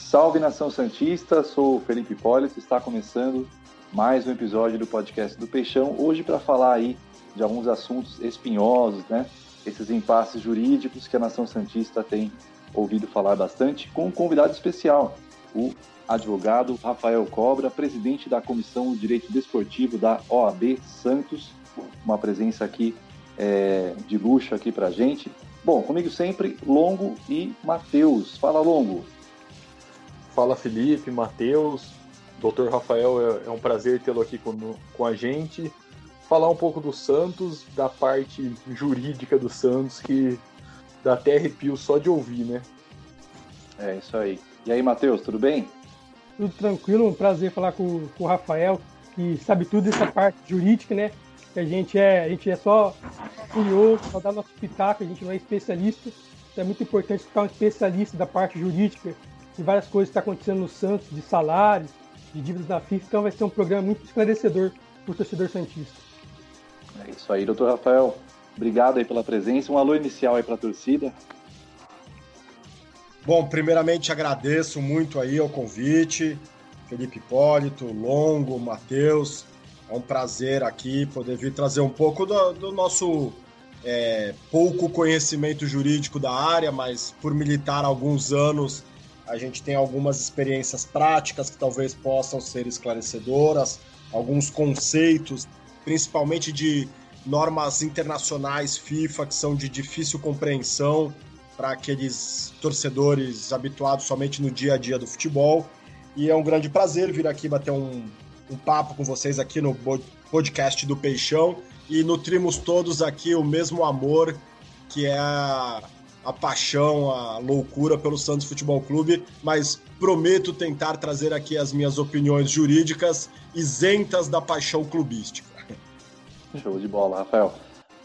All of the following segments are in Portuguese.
Salve nação Santista, sou Felipe Hipólito, está começando mais um episódio do podcast do Peixão, hoje para falar aí de alguns assuntos espinhosos, né? Esses impasses jurídicos que a nação Santista tem ouvido falar bastante, com um convidado especial, o advogado Rafael Cobra, presidente da Comissão de Direito Desportivo da OAB Santos, uma presença aqui é, de luxo aqui para gente. Bom, comigo sempre, Longo e Matheus. Fala, Longo. Fala, Felipe, Matheus. Doutor Rafael, é, é um prazer tê-lo aqui com, com a gente. Falar um pouco do Santos, da parte jurídica do Santos, que dá até arrepio só de ouvir, né? É isso aí. E aí, Matheus, tudo bem? Tudo tranquilo, um prazer falar com, com o Rafael, que sabe tudo dessa parte jurídica, né? Que a gente é, a gente é só curioso, só dar nosso pitaco, a gente não é especialista. Então é muito importante escutar um especialista da parte jurídica, de várias coisas que estão tá acontecendo no Santos, de salários, de dívidas da FIFA. Então vai ser um programa muito esclarecedor para o torcedor Santista. É isso aí, doutor Rafael. Obrigado aí pela presença. Um alô inicial aí para a torcida. Bom, primeiramente agradeço muito aí o convite, Felipe Hipólito, Longo, Matheus. É um prazer aqui poder vir trazer um pouco do, do nosso é, pouco conhecimento jurídico da área, mas por militar há alguns anos, a gente tem algumas experiências práticas que talvez possam ser esclarecedoras, alguns conceitos, principalmente de normas internacionais FIFA que são de difícil compreensão para aqueles torcedores habituados somente no dia a dia do futebol. E é um grande prazer vir aqui bater um, um papo com vocês aqui no podcast do Peixão e nutrimos todos aqui o mesmo amor que é a, paixão, a loucura pelo Santos Futebol Clube, mas prometo tentar trazer aqui as minhas opiniões jurídicas isentas da paixão clubística. Show de bola, Rafael.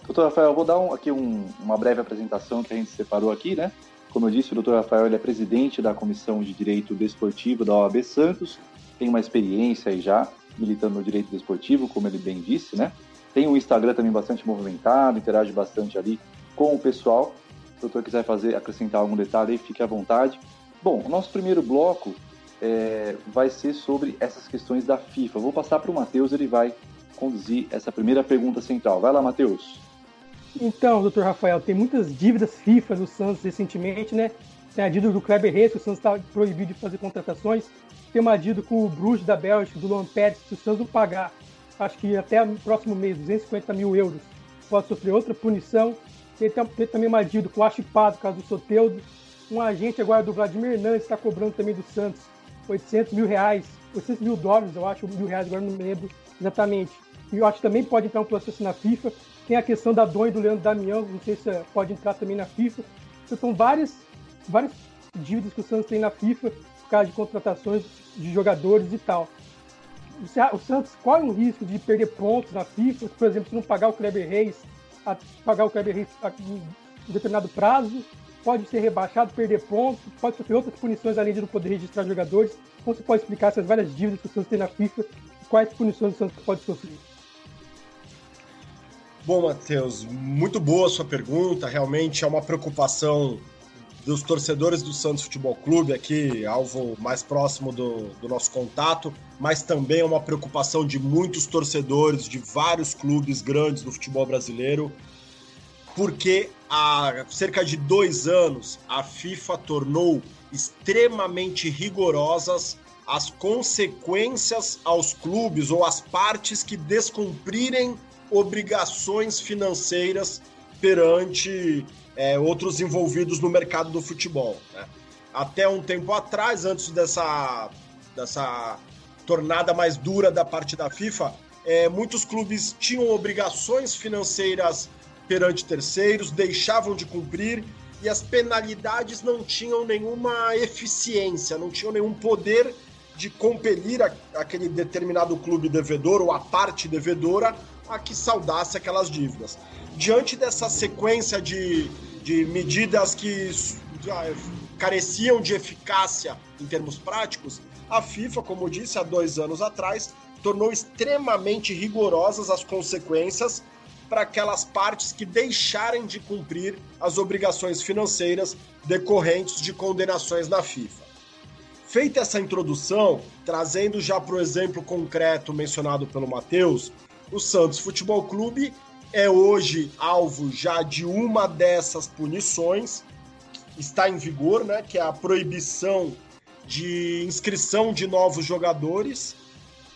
Doutor Rafael, eu vou dar um, aqui um, uma breve apresentação que a gente separou aqui, né? Como eu disse, o doutor Rafael é presidente da Comissão de Direito Desportivo da OAB Santos, tem uma experiência aí já militando no direito desportivo, como ele bem disse, né? Tem um Instagram também bastante movimentado, interage bastante ali com o pessoal. Se o doutor quiser fazer, acrescentar algum detalhe aí, fique à vontade. Bom, o nosso primeiro bloco é, vai ser sobre essas questões da FIFA. vou passar para o Matheus, ele vai conduzir essa primeira pergunta central. Vai lá, Matheus. Então, doutor Rafael, tem muitas dívidas FIFA no Santos recentemente, né? Tem a dívida do Kleber Reis, que o Santos está proibido de fazer contratações. Tem uma dívida com o Bruges da Bélgica, do Luan Pérez, se o Santos não pagar, acho que até o próximo mês, 250 mil euros, pode sofrer outra punição. Tem, tem também uma dívida com o Achipado, causa do Soteudo. Um agente agora do Vladimir Hernandes está cobrando também do Santos 800 mil reais, 800 mil dólares, eu acho, mil reais, agora não lembro exatamente. E eu acho que também pode entrar um processo na FIFA. Tem a questão da Dom e do Leandro Damião, não sei se pode entrar também na FIFA. Então, são várias, várias dívidas que o Santos tem na FIFA por causa de contratações de jogadores e tal. O Santos corre o risco de perder pontos na FIFA, por exemplo, se não pagar o Kleber Reis, pagar o Kleber em determinado prazo, pode ser rebaixado, perder pontos, pode sofrer outras punições além de não poder registrar jogadores. Como você pode explicar essas várias dívidas que o Santos tem na FIFA e quais punições o Santos pode sofrer? Bom, Matheus, muito boa a sua pergunta. Realmente é uma preocupação dos torcedores do Santos Futebol Clube, aqui, alvo mais próximo do, do nosso contato, mas também é uma preocupação de muitos torcedores de vários clubes grandes do futebol brasileiro, porque há cerca de dois anos a FIFA tornou extremamente rigorosas as consequências aos clubes ou às partes que descumprirem obrigações financeiras perante é, outros envolvidos no mercado do futebol. Né? Até um tempo atrás, antes dessa, dessa tornada mais dura da parte da FIFA, é, muitos clubes tinham obrigações financeiras perante terceiros, deixavam de cumprir e as penalidades não tinham nenhuma eficiência, não tinham nenhum poder de compelir a, aquele determinado clube devedor ou a parte devedora a que saudasse aquelas dívidas. Diante dessa sequência de, de medidas que careciam de eficácia em termos práticos, a FIFA, como disse há dois anos atrás, tornou extremamente rigorosas as consequências para aquelas partes que deixarem de cumprir as obrigações financeiras decorrentes de condenações na FIFA. feita essa introdução, trazendo já para o exemplo concreto mencionado pelo Matheus, o Santos Futebol Clube é hoje alvo já de uma dessas punições, está em vigor, né, que é a proibição de inscrição de novos jogadores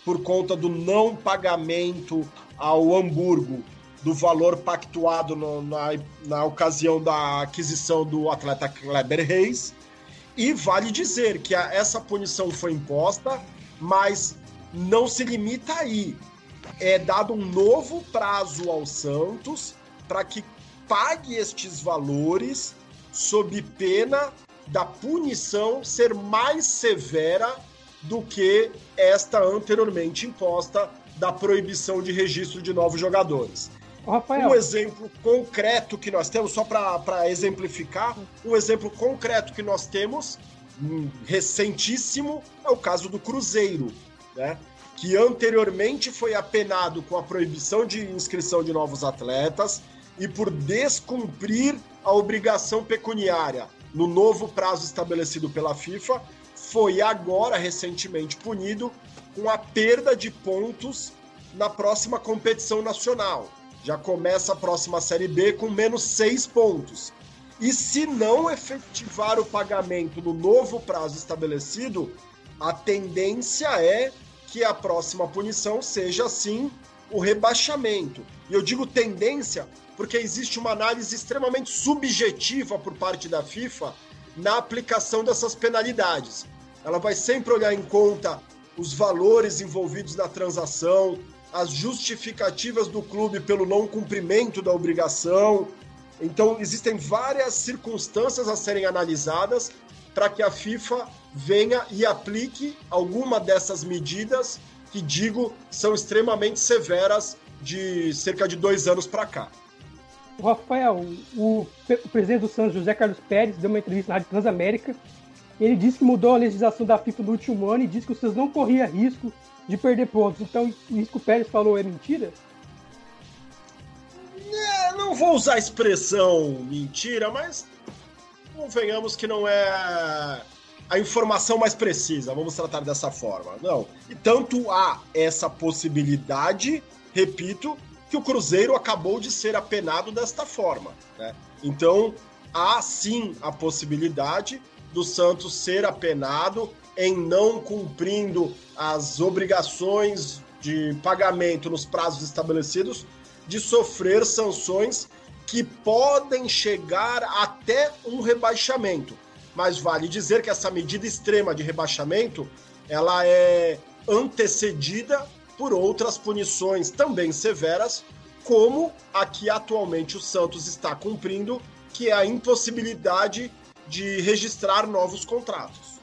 por conta do não pagamento ao Hamburgo do valor pactuado no, na, na ocasião da aquisição do atleta Kleber Reis. E vale dizer que a, essa punição foi imposta, mas não se limita aí. É dado um novo prazo ao Santos para que pague estes valores sob pena da punição ser mais severa do que esta anteriormente imposta da proibição de registro de novos jogadores. Rafael. Um exemplo concreto que nós temos, só para exemplificar, um exemplo concreto que nós temos, um, recentíssimo, é o caso do Cruzeiro, né? Que anteriormente foi apenado com a proibição de inscrição de novos atletas e por descumprir a obrigação pecuniária no novo prazo estabelecido pela FIFA, foi agora recentemente punido com a perda de pontos na próxima competição nacional. Já começa a próxima Série B com menos seis pontos. E se não efetivar o pagamento no novo prazo estabelecido, a tendência é que a próxima punição seja, sim, o rebaixamento. E eu digo tendência porque existe uma análise extremamente subjetiva por parte da FIFA na aplicação dessas penalidades. Ela vai sempre olhar em conta os valores envolvidos na transação, as justificativas do clube pelo não cumprimento da obrigação. Então, existem várias circunstâncias a serem analisadas para que a FIFA venha e aplique alguma dessas medidas que, digo, são extremamente severas de cerca de dois anos para cá. Rafael, o, o, presidente do Santos, José Carlos Pérez, deu uma entrevista na Rádio Transamérica. Ele disse que mudou a legislação da FIFA no último ano e disse que o Santos não corria risco de perder pontos. Então, isso que o Pérez falou é mentira? É, não vou usar a expressão mentira, mas convenhamos que não é a informação mais precisa, vamos tratar dessa forma. Não. E tanto há essa possibilidade, repito, que o Cruzeiro acabou de ser apenado desta forma. Né? Então, há sim a possibilidade do Santos ser apenado em não cumprindo as obrigações de pagamento nos prazos estabelecidos, de sofrer sanções que podem chegar até um rebaixamento. Mas vale dizer que essa medida extrema de rebaixamento, ela é antecedida por outras punições também severas, como a que atualmente o Santos está cumprindo, que é a impossibilidade de registrar novos contratos.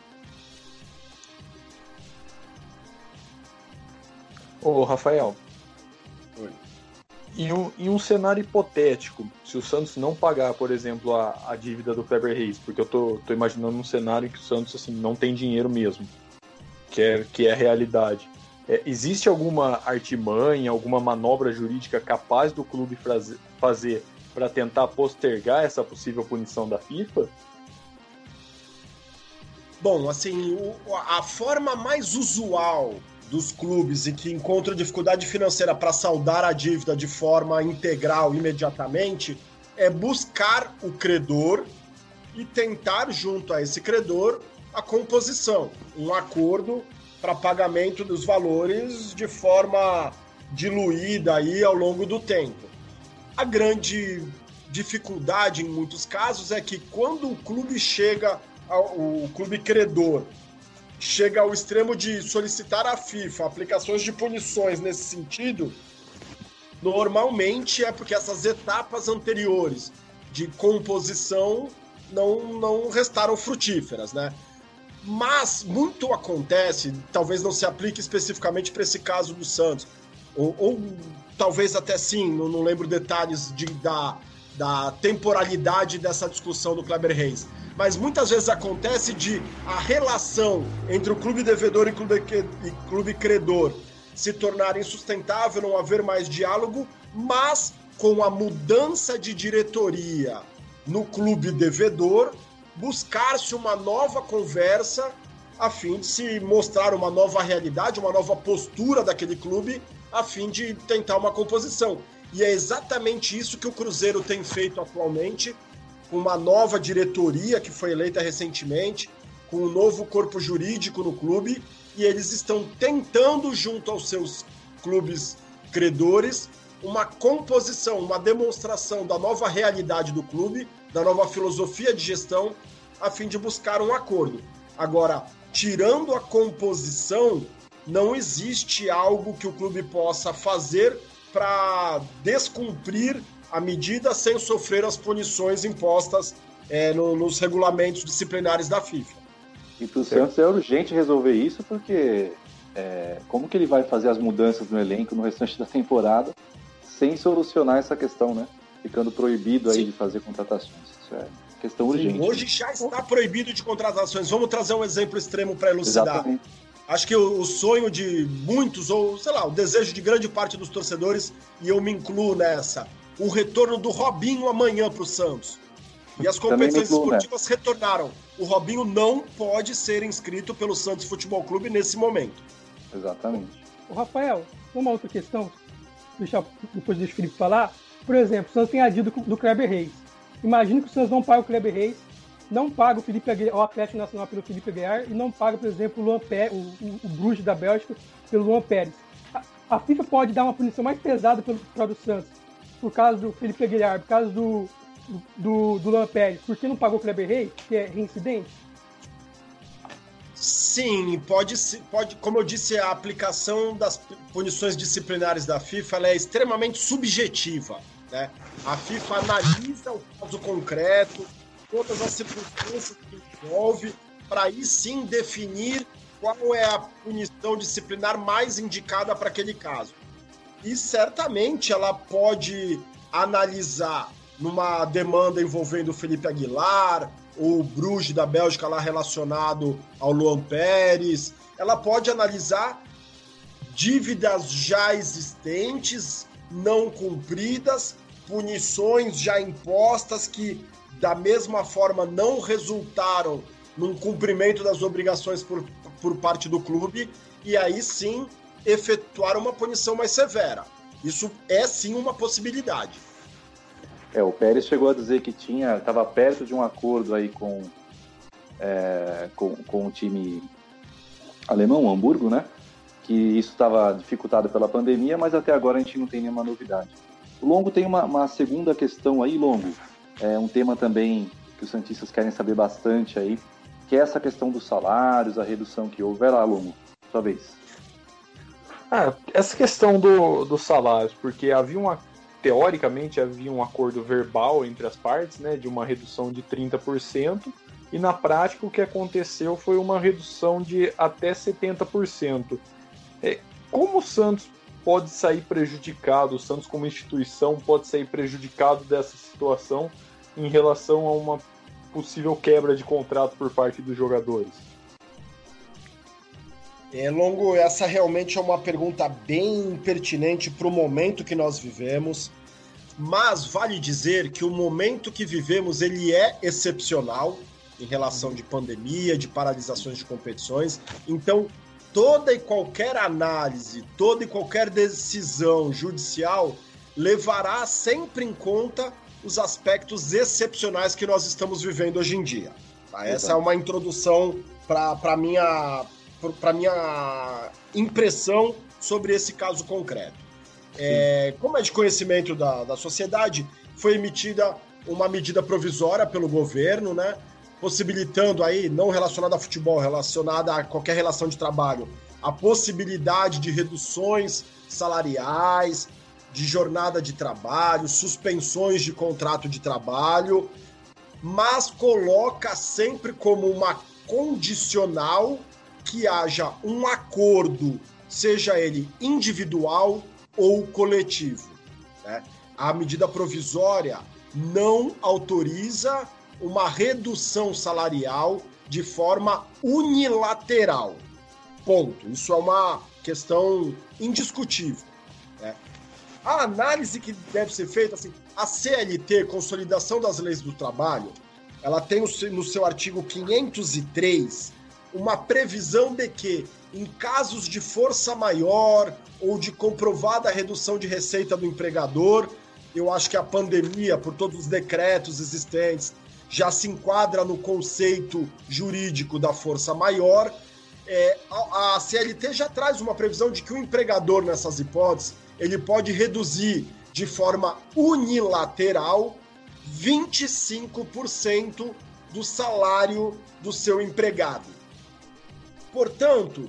Ô, Rafael. Em um, em um cenário hipotético, se o Santos não pagar, por exemplo, a, a dívida do Kleber Reis, porque eu tô, tô imaginando um cenário em que o Santos assim, não tem dinheiro mesmo, que é, que é a realidade. É, existe alguma artimanha, alguma manobra jurídica capaz do clube fazer para tentar postergar essa possível punição da FIFA? Bom, assim, a forma mais usual dos clubes e que encontram dificuldade financeira para saldar a dívida de forma integral imediatamente é buscar o credor e tentar, junto a esse credor, a composição, um acordo para pagamento dos valores de forma diluída aí ao longo do tempo. A grande dificuldade em muitos casos é que quando o clube chega ao, o clube credor chega ao extremo de solicitar à FIFA aplicações de punições nesse sentido, normalmente é porque essas etapas anteriores de composição não, não restaram frutíferas, né? Mas muito acontece, talvez não se aplique especificamente para esse caso do Santos, ou, ou talvez até sim, não, não lembro detalhes de, da, da temporalidade dessa discussão do Kleber Reis. Mas muitas vezes acontece de a relação entre o clube devedor e clube, e clube credor se tornar insustentável, não haver mais diálogo, mas com a mudança de diretoria no clube devedor, buscar-se uma nova conversa a fim de se mostrar uma nova realidade, uma nova postura daquele clube, a fim de tentar uma composição. E é exatamente isso que o Cruzeiro tem feito atualmente, com uma nova diretoria que foi eleita recentemente, com um novo corpo jurídico no clube, e eles estão tentando, junto aos seus clubes credores, uma composição, uma demonstração da nova realidade do clube, da nova filosofia de gestão, a fim de buscar um acordo. Agora, tirando a composição, não existe algo que o clube possa fazer para descumprir a medida sem sofrer as punições impostas é, no, nos regulamentos disciplinares da FIFA. E para o Santos é urgente resolver isso, porque é, como que ele vai fazer as mudanças no elenco no restante da temporada sem solucionar essa questão, né? Ficando proibido aí Sim. de fazer contratações. Isso é questão Sim, urgente. Hoje já está proibido de contratações. Vamos trazer um exemplo extremo para elucidar. Exatamente. Acho que o, o, sonho de muitos, ou sei lá, o desejo de grande parte dos torcedores, e eu me incluo nessa, o retorno do Robinho amanhã para o Santos. E as competições incluo, esportivas né? retornaram. O Robinho não pode ser inscrito pelo Santos Futebol Clube nesse momento. Exatamente. O Rafael, uma outra questão, deixar, depois deixa o Felipe falar. Por exemplo, o Santos tem a do, do Kleber Reis. Imagina que o Santos não paga o Kleber Reis, não paga o Felipe Aguiar, o Atlético Nacional pelo Felipe Aguiar e não paga, por exemplo, o, Luan Pé, o, o, o Bruges da Bélgica pelo Luan Pérez. A, a, FIFA pode dar uma punição mais pesada para o Santos por causa do Felipe Aguiar, por causa do, do, do Luan Pérez, porque não pagou o Kleber Reis, que é reincidente? Sim, pode, pode, como eu disse, a aplicação das punições disciplinares da FIFA é extremamente subjetiva. Né? A FIFA analisa o caso concreto, todas as circunstâncias que envolve, para aí sim definir qual é a punição disciplinar mais indicada para aquele caso. E certamente ela pode analisar numa demanda envolvendo o Felipe Aguilar, o Bruges da Bélgica lá relacionado ao Luan Pérez, ela pode analisar dívidas já existentes, não cumpridas, punições já impostas que da mesma forma não resultaram num cumprimento das obrigações por, por parte do clube e aí sim efetuar uma punição mais severa. Isso é sim uma possibilidade. É, o Pérez chegou a dizer que tinha, estava perto de um acordo aí com, é, com, com o time alemão, Hamburgo, né? Que isso estava dificultado pela pandemia, mas até agora a gente não tem nenhuma novidade. O Longo tem uma, uma segunda questão aí, Longo. É um tema também que os Santistas querem saber bastante aí, que é essa questão dos salários, a redução que houve. Vai lá, Longo, sua vez. Ah, essa questão do, dos salários, porque havia uma. Teoricamente havia um acordo verbal entre as partes, né, de uma redução de 30%, e na prática o que aconteceu foi uma redução de até 70%. É, como o Santos pode sair prejudicado, o Santos como instituição pode sair prejudicado dessa situação em relação a uma possível quebra de contrato por parte dos jogadores? É, Longo, essa realmente é uma pergunta bem pertinente para o momento que nós vivemos, mas vale dizer que o momento que vivemos ele é excepcional em relação de pandemia, de paralisações de competições. Então, toda e qualquer análise, toda e qualquer decisão judicial levará sempre em conta os aspectos excepcionais que nós estamos vivendo hoje em dia. Tá? Essa é uma introdução para a minha, minha impressão sobre esse caso concreto. É, como é de conhecimento da, da sociedade, foi emitida uma medida provisória pelo governo, né? Possibilitando aí, não relacionada a futebol, relacionada a qualquer relação de trabalho, a possibilidade de reduções salariais, de jornada de trabalho, suspensões de contrato de trabalho, mas coloca sempre como uma condicional que haja um acordo, seja ele individual ou coletivo. Né? A medida provisória não autoriza uma redução salarial de forma unilateral. Ponto. Isso é uma questão indiscutível. Né? A análise que deve ser feita, assim, a CLT, Consolidação das Leis do Trabalho, ela tem no seu artigo 503 uma previsão de que, em casos de força maior ou de comprovada redução de receita do empregador, eu acho que a pandemia, por todos os decretos existentes, já se enquadra no conceito jurídico da força maior. É, a, a CLT já traz uma previsão de que o empregador, nessas hipóteses, ele pode reduzir de forma unilateral 25% do salário do seu empregado. Portanto,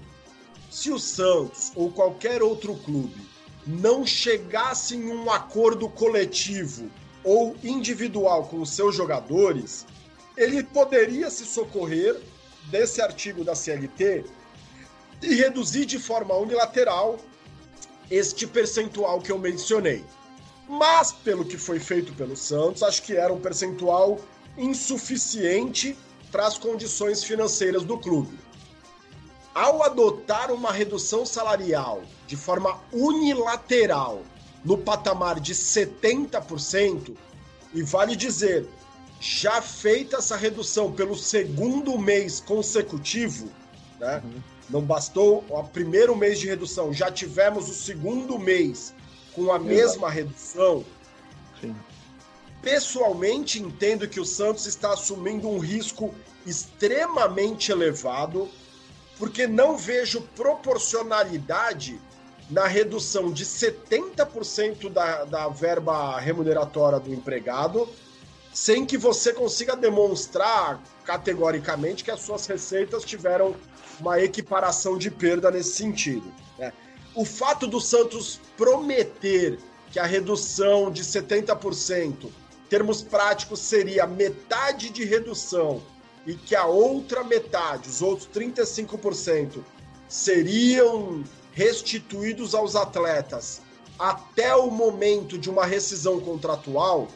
se o Santos ou qualquer outro clube não chegasse em um acordo coletivo ou individual com os seus jogadores, ele poderia se socorrer desse artigo da CLT e reduzir de forma unilateral este percentual que eu mencionei. Mas, pelo que foi feito pelo Santos, acho que era um percentual insuficiente para as condições financeiras do clube. Ao adotar uma redução salarial de forma unilateral no patamar de 70%, e vale dizer, já feita essa redução pelo segundo mês consecutivo, né? Uhum. Não bastou o primeiro mês de redução, já tivemos o segundo mês com a mesma redução. Sim. Pessoalmente, entendo que o Santos está assumindo um risco extremamente elevado, porque não vejo proporcionalidade na redução de 70% da, da verba remuneratória do empregado, sem que você consiga demonstrar categoricamente que as suas receitas tiveram uma equiparação de perda nesse sentido. Né? o fato do Santos prometer que a redução de 70%, termos práticos, seria metade de redução e que a outra metade, os outros 35%, seriam restituídos aos atletas até o momento de uma rescisão contratual,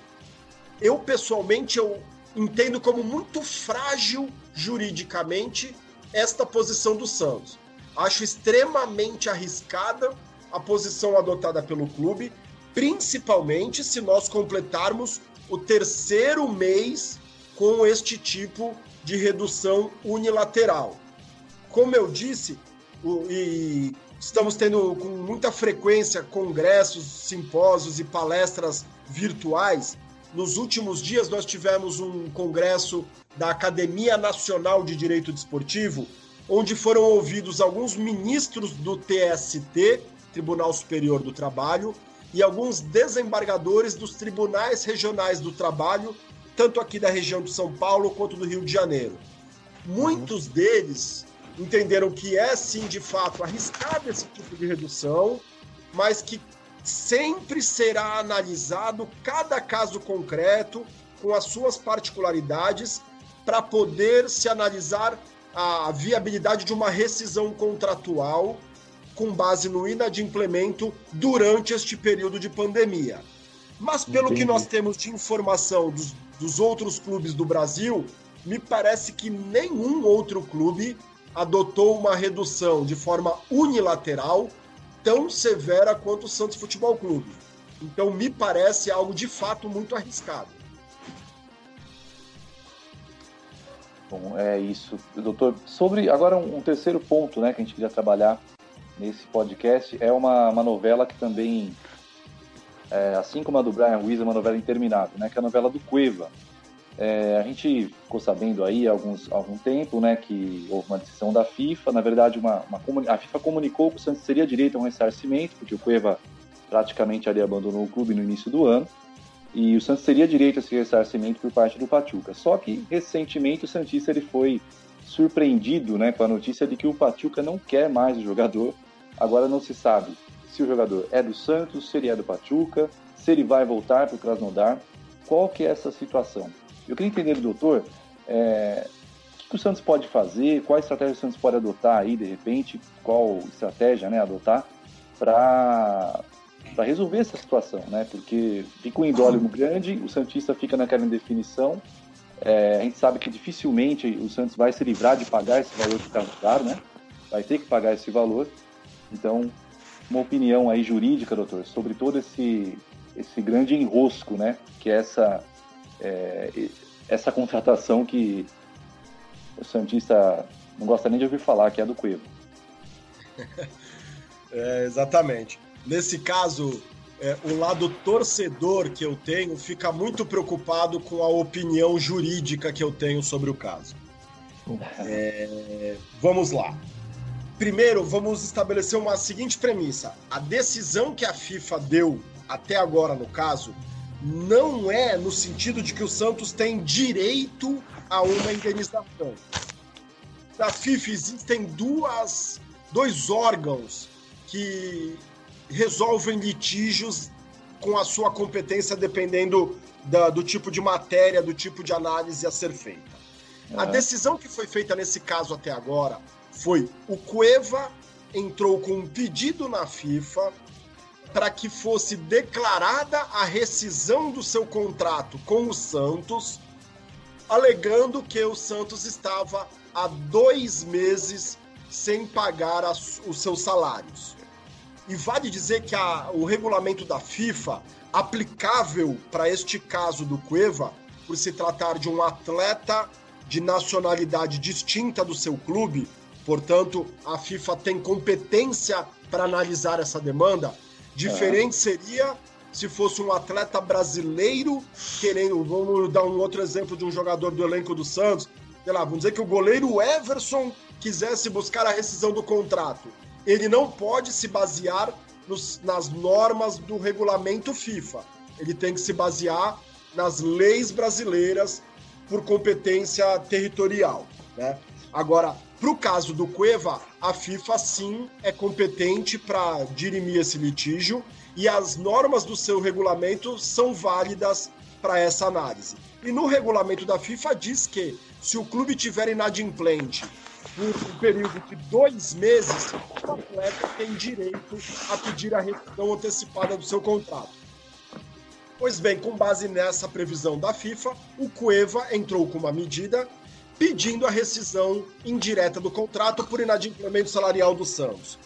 eu pessoalmente eu entendo como muito frágil juridicamente esta posição do Santos. Acho extremamente arriscada a posição adotada pelo clube, principalmente se nós completarmos o terceiro mês com este tipo de redução unilateral. Como eu disse, o, e estamos tendo com muita frequência congressos, simpósios e palestras virtuais. Nos últimos dias, nós tivemos um congresso da Academia Nacional de Direito Desportivo, onde foram ouvidos alguns ministros do TST, Tribunal Superior do Trabalho, e alguns desembargadores dos tribunais regionais do trabalho, tanto aqui da região de São Paulo quanto do Rio de Janeiro. Muitos deles entenderam que é sim de fato arriscado esse tipo de redução, mas que sempre será analisado cada caso concreto com as suas particularidades para poder se analisar a viabilidade de uma rescisão contratual com base no inadimplemento durante este período de pandemia. Mas pelo Entendi. que nós temos de informação dos, dos outros clubes do Brasil, me parece que nenhum outro clube adotou uma redução de forma unilateral tão severa quanto o Santos Futebol Clube. Então me parece algo de fato muito arriscado. Bom, é isso, doutor. Sobre agora um, terceiro ponto, né, que a gente queria trabalhar nesse podcast é uma, uma novela que também, é, assim como a do Brian Ruiz, é uma novela interminável, né, que é a novela do Cueva. É, a gente ficou sabendo aí há alguns, algum tempo, né, que houve uma decisão da FIFA. Na verdade, uma, uma a FIFA comunicou que o Santos teria direito a um ressarcimento, porque o Cueva praticamente ali abandonou o clube no início do ano e o Santos teria direito a esse ressarcimento por parte do Pachuca. Só que recentemente o Santista ele foi surpreendido né, com a notícia de que o Pachuca não quer mais o jogador. Agora não se sabe se o jogador é do Santos, se ele é do Pachuca, se ele vai voltar para o Krasnodar. Qual que é essa situação? Eu queria entender do doutor é, o que o Santos pode fazer, qual estratégia o Santos pode adotar aí, de repente, qual estratégia né, adotar para para resolver essa situação, né? Porque fica um indólimo grande, o Santista fica naquela indefinição. É, a gente sabe que dificilmente o Santos vai se livrar de pagar esse valor que está caro, né? Vai ter que pagar esse valor. Então, uma opinião aí jurídica, doutor, sobre todo esse, esse grande enrosco, né? Que é essa, é, essa contratação que o Santista não gosta nem de ouvir falar, que é do Cueva. é, exatamente. Nesse caso, é, o lado torcedor que eu tenho fica muito preocupado com a opinião jurídica que eu tenho sobre o caso. É, vamos lá. Primeiro, vamos estabelecer uma seguinte premissa: a decisão que a FIFA deu até agora no caso não é no sentido de que o Santos tem direito a uma indenização. Na FIFA existem duas, dois órgãos que resolvem litígios com a sua competência dependendo da, do tipo de matéria, do tipo de análise a ser feita. A decisão que foi feita nesse caso até agora foi o Cueva entrou com um pedido na FIFA para que fosse declarada a rescisão do seu contrato com o Santos, alegando que o Santos estava há dois meses sem pagar as, os seus salários. E vale dizer que a, o regulamento da FIFA, aplicável para este caso do Cueva, por se tratar de um atleta de nacionalidade distinta do seu clube, portanto, a FIFA tem competência para analisar essa demanda. Diferente é. seria se fosse um atleta brasileiro querendo. Vamos dar um outro exemplo de um jogador do elenco do Santos. Sei lá, vamos dizer que o goleiro Everson quisesse buscar a rescisão do contrato ele não pode se basear nos, nas normas do regulamento FIFA. Ele tem que se basear nas leis brasileiras por competência territorial. Né? Agora, para o caso do Cueva, a FIFA sim é competente para dirimir esse litígio e as normas do seu regulamento são válidas para essa análise. E no regulamento da FIFA diz que se o clube tiver inadimplente por um período de dois meses, o atleta tem direito a pedir a rescisão antecipada do seu contrato. Pois bem, com base nessa previsão da FIFA, o Cueva entrou com uma medida pedindo a rescisão indireta do contrato por inadimplemento salarial do Santos.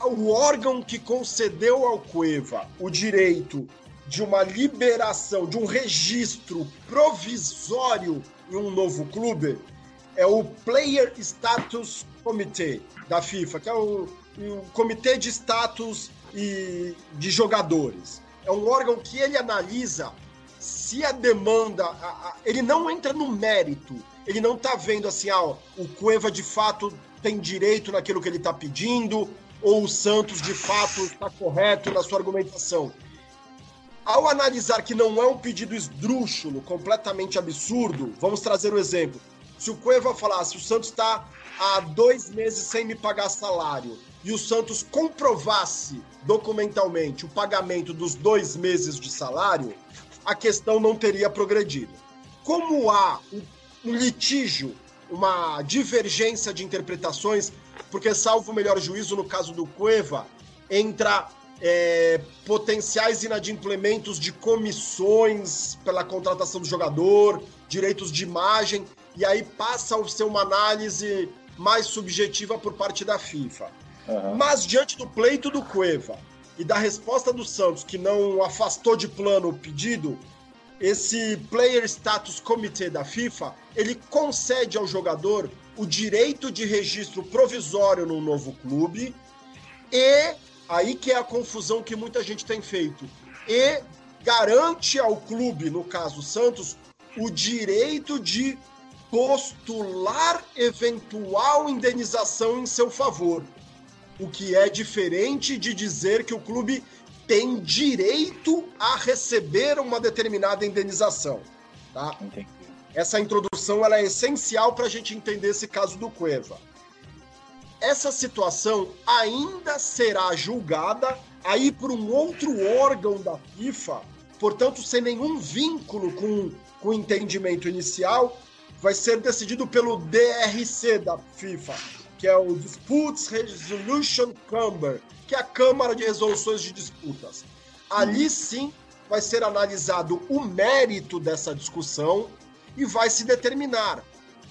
O órgão que concedeu ao Cueva o direito de uma liberação, de um registro provisório em um novo clube, é o Player Status Committee da FIFA, que é o, o comitê de status e de jogadores. É um órgão que ele analisa se a demanda, a, a, ele não entra no mérito, ele não está vendo assim, ah, o Cueva de fato tem direito naquilo que ele está pedindo, ou o Santos de fato está correto na sua argumentação. Ao analisar que não é um pedido esdrúxulo, completamente absurdo, vamos trazer o um exemplo. Se o Cueva falasse, o Santos está há dois meses sem me pagar salário, e o Santos comprovasse documentalmente o pagamento dos dois meses de salário, a questão não teria progredido. Como há um litígio, uma divergência de interpretações, porque, salvo o melhor juízo, no caso do Cueva, entra é, potenciais inadimplementos de comissões pela contratação do jogador, direitos de imagem e aí passa a ser uma análise mais subjetiva por parte da FIFA. Uhum. Mas diante do pleito do Cueva e da resposta do Santos, que não afastou de plano o pedido, esse Player Status Committee da FIFA, ele concede ao jogador o direito de registro provisório no novo clube e aí que é a confusão que muita gente tem feito. E garante ao clube, no caso Santos, o direito de postular eventual indenização em seu favor. O que é diferente de dizer que o clube tem direito a receber uma determinada indenização. Tá? Entendi. Essa introdução ela é essencial para a gente entender esse caso do Cueva. Essa situação ainda será julgada aí por um outro órgão da FIFA, portanto, sem nenhum vínculo com, com o entendimento inicial, vai ser decidido pelo DRC da FIFA, que é o Disputes Resolution Chamber, que a Câmara de Resoluções de Disputas. Ali sim vai ser analisado o mérito dessa discussão e vai se determinar.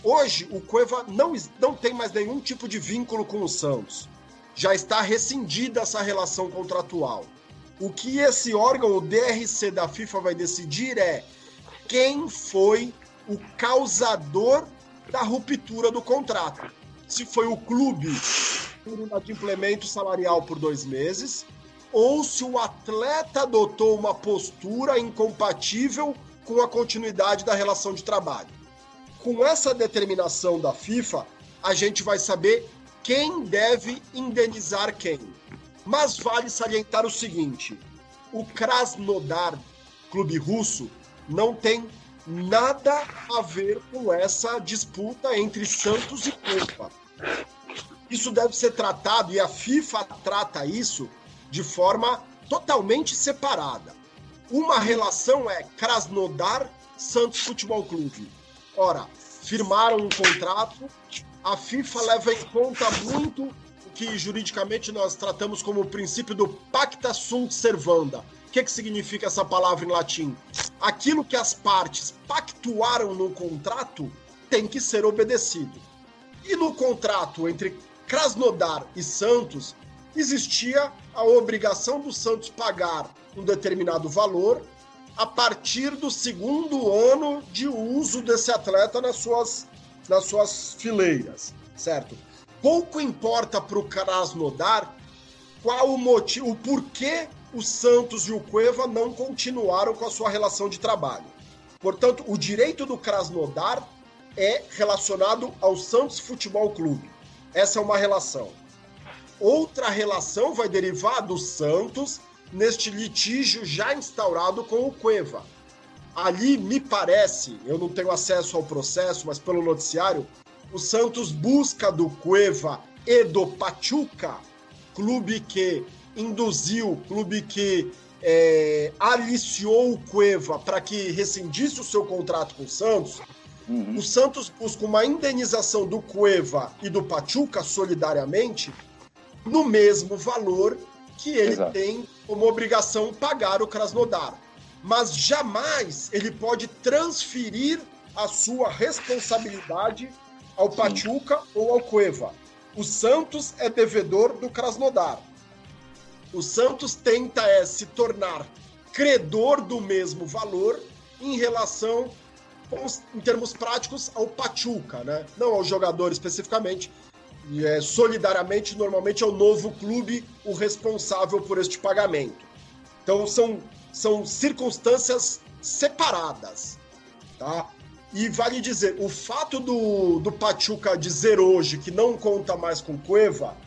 Hoje, o Cueva não, não tem mais nenhum tipo de vínculo com o Santos. Já está rescindida essa relação contratual. O que esse órgão, o DRC da FIFA, vai decidir é quem foi o causador da ruptura do contrato. Se foi o clube por inadimplemento salarial por dois meses, ou se o atleta adotou uma postura incompatível com a continuidade da relação de trabalho. Com essa determinação da FIFA, a gente vai saber quem deve indenizar quem. Mas vale salientar o seguinte: o Krasnodar, clube russo, não tem nada a ver com essa disputa entre Santos e Copa. Isso deve ser tratado, e a FIFA trata isso de forma totalmente separada. Uma relação é Krasnodar Santos Futebol Clube. Ora, firmaram um contrato, a FIFA leva em conta muito o que juridicamente nós tratamos como o princípio do pacta sunt servanda. O que, que significa essa palavra em latim? Aquilo que as partes pactuaram no contrato tem que ser obedecido. E no contrato entre Krasnodar e Santos, existia a obrigação do Santos pagar um determinado valor a partir do segundo ano de uso desse atleta nas suas, nas suas fileiras, certo? Pouco importa para o Krasnodar qual o motivo, o porquê o Santos e o Cueva não continuaram com a sua relação de trabalho. Portanto, o direito do Krasnodar é relacionado ao Santos Futebol Clube. Essa é uma relação. Outra relação vai derivar do Santos neste litígio já instaurado com o Cueva. Ali me parece, eu não tenho acesso ao processo, mas pelo noticiário, o Santos busca do Cueva e do Pachuca, clube que induziu, clube que é, aliciou o Cueva para que rescindisse o seu contrato com o Santos, Uhum. O Santos busca uma indenização do Cueva e do Pachuca solidariamente no mesmo valor que ele Exato. tem como obrigação pagar o Krasnodar. Mas jamais ele pode transferir a sua responsabilidade ao Sim. Pachuca ou ao Cueva. O Santos é devedor do Krasnodar. O Santos tenta é, se tornar credor do mesmo valor em relação em termos práticos, ao Pachuca, né? Não ao jogador especificamente. E é, solidariamente, normalmente é o novo clube o responsável por este pagamento. Então são, são circunstâncias separadas, tá? E vale dizer, o fato do, do Pachuca dizer hoje que não conta mais com Cueva,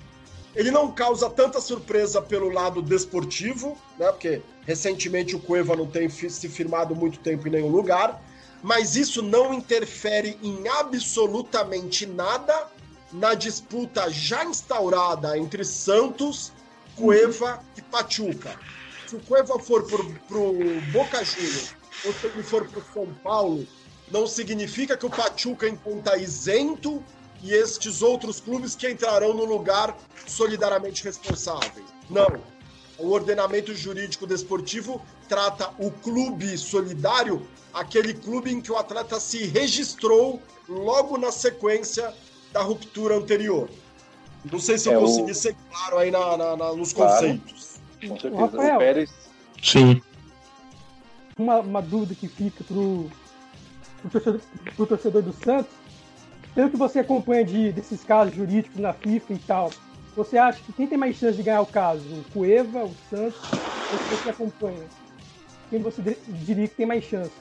ele não causa tanta surpresa pelo lado desportivo, né? Porque recentemente o Cueva não tem se firmado muito tempo em nenhum lugar mas isso não interfere em absolutamente nada na disputa já instaurada entre Santos, Cueva e Pachuca. Se o Cueva for pro, pro Boca Juniors ou se ele for pro São Paulo, não significa que o Pachuca então isento e estes outros clubes que entrarão no lugar solidariamente responsáveis. Não. O ordenamento jurídico desportivo trata o clube solidário, aquele clube em que o atleta se registrou logo na sequência da ruptura anterior. Não sei se eu é consegui o... ser claro aí na, na, na nos claro. conceitos. Com certeza. Rafael, o Pérez. Sim. Uma, uma dúvida que fica pro, pro, torcedor, pro torcedor do Santos. Pelo que você acompanha de, desses casos jurídicos na FIFA e tal, você acha que quem tem mais chance de ganhar o caso? O Cueva, o Santos, ou você acompanha? Quem você diria que tem mais chance?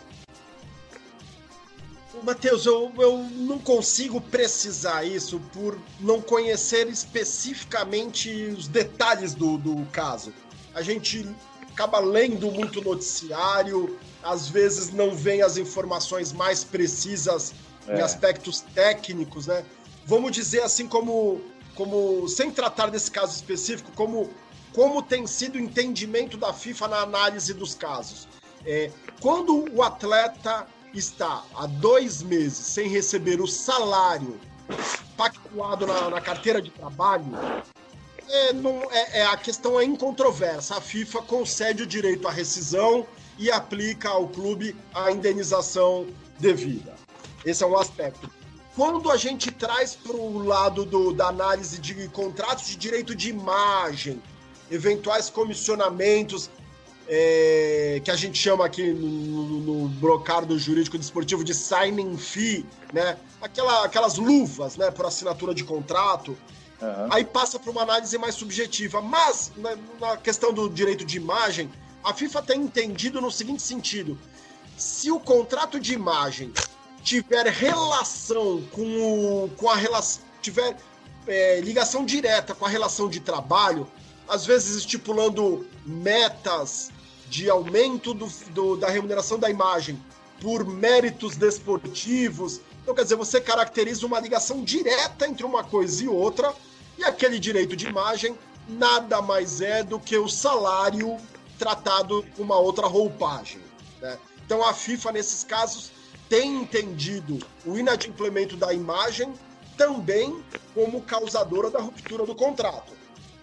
Matheus, eu, eu não consigo precisar isso por não conhecer especificamente os detalhes do, do caso. A gente acaba lendo muito noticiário, às vezes não vem as informações mais precisas é. em aspectos técnicos, né? Vamos dizer assim como como sem tratar desse caso específico, como, como tem sido o entendimento da FIFA na análise dos casos. É, quando o atleta está há dois meses sem receber o salário pactuado na, na carteira de trabalho, é, não, é, é, a questão é incontroversa. A FIFA concede o direito à rescisão e aplica ao clube a indenização devida. Esse é um aspecto. Quando a gente traz para o lado do, da análise de contratos de direito de imagem, eventuais comissionamentos, é, que a gente chama aqui no, no, no brocardo jurídico desportivo de signing fee, né? Aquela, aquelas luvas, né, por assinatura de contrato. Uhum. Aí passa para uma análise mais subjetiva. Mas, na, na questão do direito de imagem, a FIFA tem entendido no seguinte sentido: se o contrato de imagem tiver relação com, o, com a relação. tiver é, ligação direta com a relação de trabalho, às vezes estipulando metas de aumento do, do, da remuneração da imagem por méritos desportivos. Então, quer dizer, você caracteriza uma ligação direta entre uma coisa e outra, e aquele direito de imagem nada mais é do que o salário tratado com uma outra roupagem. Né? Então, a FIFA, nesses casos, tem entendido o inadimplemento da imagem também como causadora da ruptura do contrato.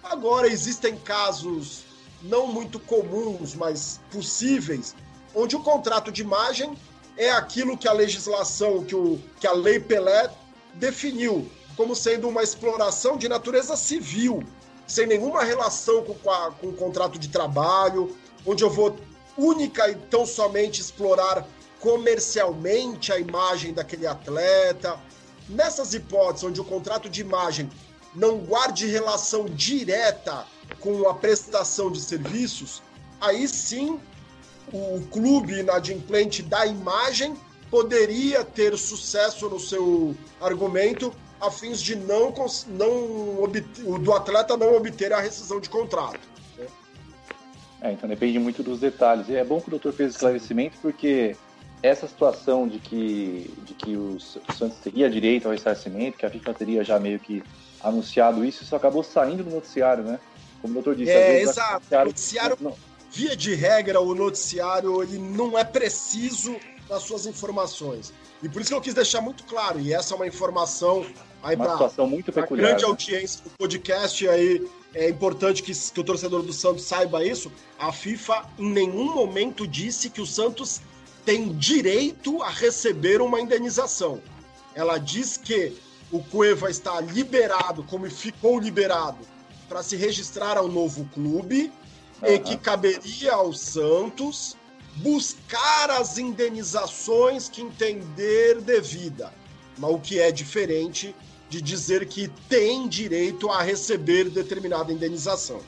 Agora, existem casos não muito comuns, mas possíveis, onde o contrato de imagem é aquilo que a legislação, que, o, que a Lei Pelé definiu como sendo uma exploração de natureza civil, sem nenhuma relação com, a, com o contrato de trabalho, onde eu vou única e tão somente explorar comercialmente a imagem daquele atleta. Nessas hipóteses, onde o contrato de imagem não guarde relação direta com a prestação de serviços, aí sim o clube inadimplente da imagem poderia ter sucesso no seu argumento a fins de não, não obter, do atleta não obter a rescisão de contrato. Né? É, então depende muito dos detalhes. E é bom que o doutor fez esclarecimento, porque essa situação de que, de que o Santos teria direito ao ressarcimento, que a FIFA teria já meio que anunciado isso, isso acabou saindo do noticiário, né? Como o doutor disse. É, exato. O noticiário, não... via de regra, o noticiário ele não é preciso nas suas informações. E por isso que eu quis deixar muito claro, e essa é uma informação aí muito peculiar. grande né? audiência do podcast, aí é importante que, que o torcedor do Santos saiba isso. A FIFA em nenhum momento disse que o Santos tem direito a receber uma indenização. Ela diz que o Cueva está liberado, como ficou liberado, para se registrar ao novo clube uhum. e que caberia ao Santos buscar as indenizações que entender devida. Mas o que é diferente de dizer que tem direito a receber determinada indenização.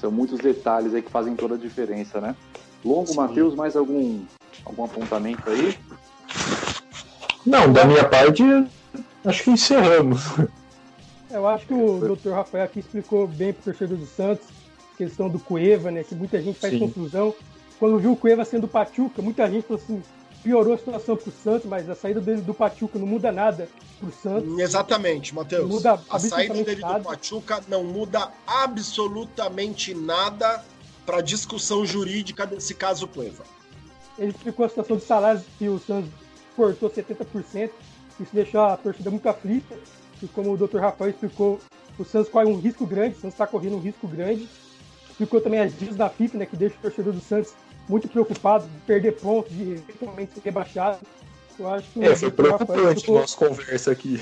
São muitos detalhes aí que fazem toda a diferença, né? Longo, Matheus, mais algum, algum apontamento aí? Não, da minha parte, acho que encerramos. Eu acho que o Dr. Rafael aqui explicou bem para o torcedor do Santos, questão do Cueva, né? Que muita gente faz Sim. confusão. Quando viu o Cueva sendo Pachuca, muita gente falou assim, piorou a situação para o Santos, mas a saída dele do Pachuca não muda nada para o Santos. Exatamente, Matheus. Muda a saída dele nada. do Pachuca não muda absolutamente nada para a discussão jurídica desse caso Cueva. Ele explicou a situação de salários que o Santos cortou 70%, isso deixou a torcida muito aflita que como o Dr. Rafael explicou, o Santos corre um risco grande, o Santos está correndo um risco grande. Explicou também as dicas da FIFA, né, que deixa o torcedor do Santos muito preocupado de perder pontos, de eventualmente ser rebaixado. Eu acho que é, foi preocupante explicou... nossa conversa aqui.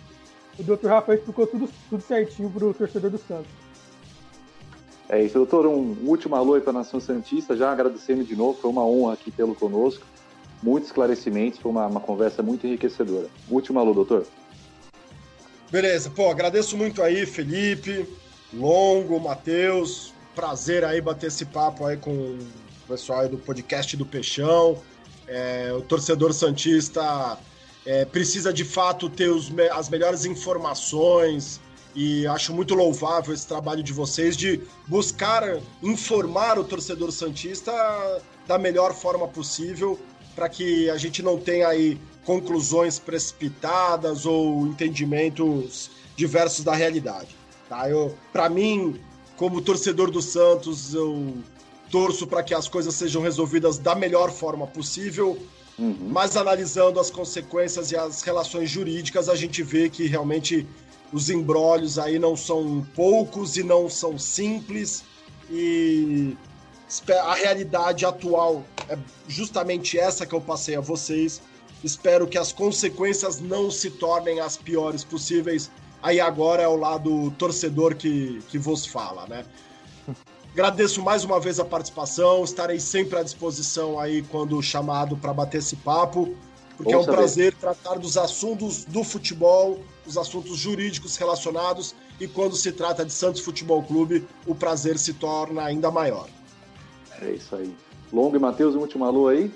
o Dr. Rafael explicou tudo, tudo certinho para o torcedor do Santos. É isso, doutor. Um último alô para a Nação Santista, já agradecendo de novo, foi uma honra aqui pelo conosco. Muitos esclarecimentos, foi uma, uma conversa muito enriquecedora. Último alô, doutor. Beleza, pô, agradeço muito aí, Felipe, Longo, Matheus. Prazer aí bater esse papo aí com o pessoal do podcast do Peixão. É, o torcedor Santista é, precisa de fato ter os, as melhores informações e acho muito louvável esse trabalho de vocês de buscar informar o torcedor Santista da melhor forma possível para que a gente não tenha aí conclusões precipitadas ou entendimentos diversos da realidade. Tá? Eu, para mim, como torcedor do Santos, eu torço para que as coisas sejam resolvidas da melhor forma possível, uhum. mas analisando as consequências e as relações jurídicas, a gente vê que realmente os embrólios aí não são poucos e não são simples e a realidade atual é justamente essa que eu passei a vocês. Espero que as consequências não se tornem as piores possíveis. Aí agora é o lado torcedor que, que vos fala, né? Agradeço mais uma vez a participação, estarei sempre à disposição aí quando chamado para bater esse papo, porque Bom é um saber. prazer tratar dos assuntos do futebol, os assuntos jurídicos relacionados, e quando se trata de Santos Futebol Clube, o prazer se torna ainda maior. É isso aí. Longo e Matheus, um último alô aí.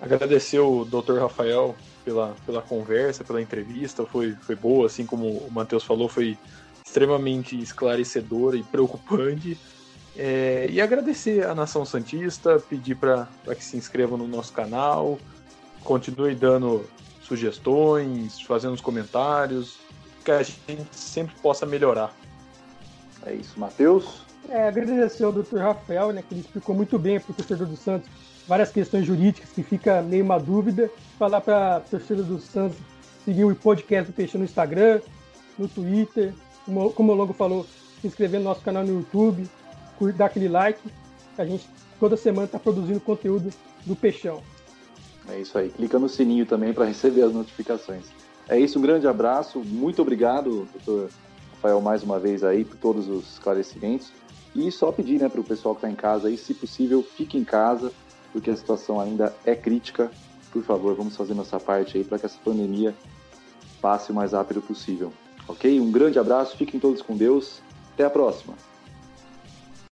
Agradecer o Dr. Rafael pela, pela conversa, pela entrevista, foi, foi boa, assim como o Matheus falou, foi extremamente esclarecedora e preocupante. É, e agradecer à Nação Santista, pedir para que se inscrevam no nosso canal, continue dando sugestões, fazendo os comentários, que a gente sempre possa melhorar. É isso, Matheus. É, agradecer ao Dr. Rafael, né, que ele explicou muito bem para o torcedor do Santos várias questões jurídicas que fica meio uma dúvida. Falar para a torcedor do Santos seguir o podcast do Peixe no Instagram, no Twitter, como, como o Longo falou, se inscrever no nosso canal no YouTube, dar aquele like. A gente toda semana está produzindo conteúdo do Peixão. É isso aí. Clica no sininho também para receber as notificações. É isso, um grande abraço. Muito obrigado, doutor Rafael, mais uma vez aí, por todos os esclarecimentos. E só pedir né, para o pessoal que está em casa aí, se possível, fique em casa, porque a situação ainda é crítica. Por favor, vamos fazer nossa parte aí para que essa pandemia passe o mais rápido possível. Ok? Um grande abraço, fiquem todos com Deus. Até a próxima.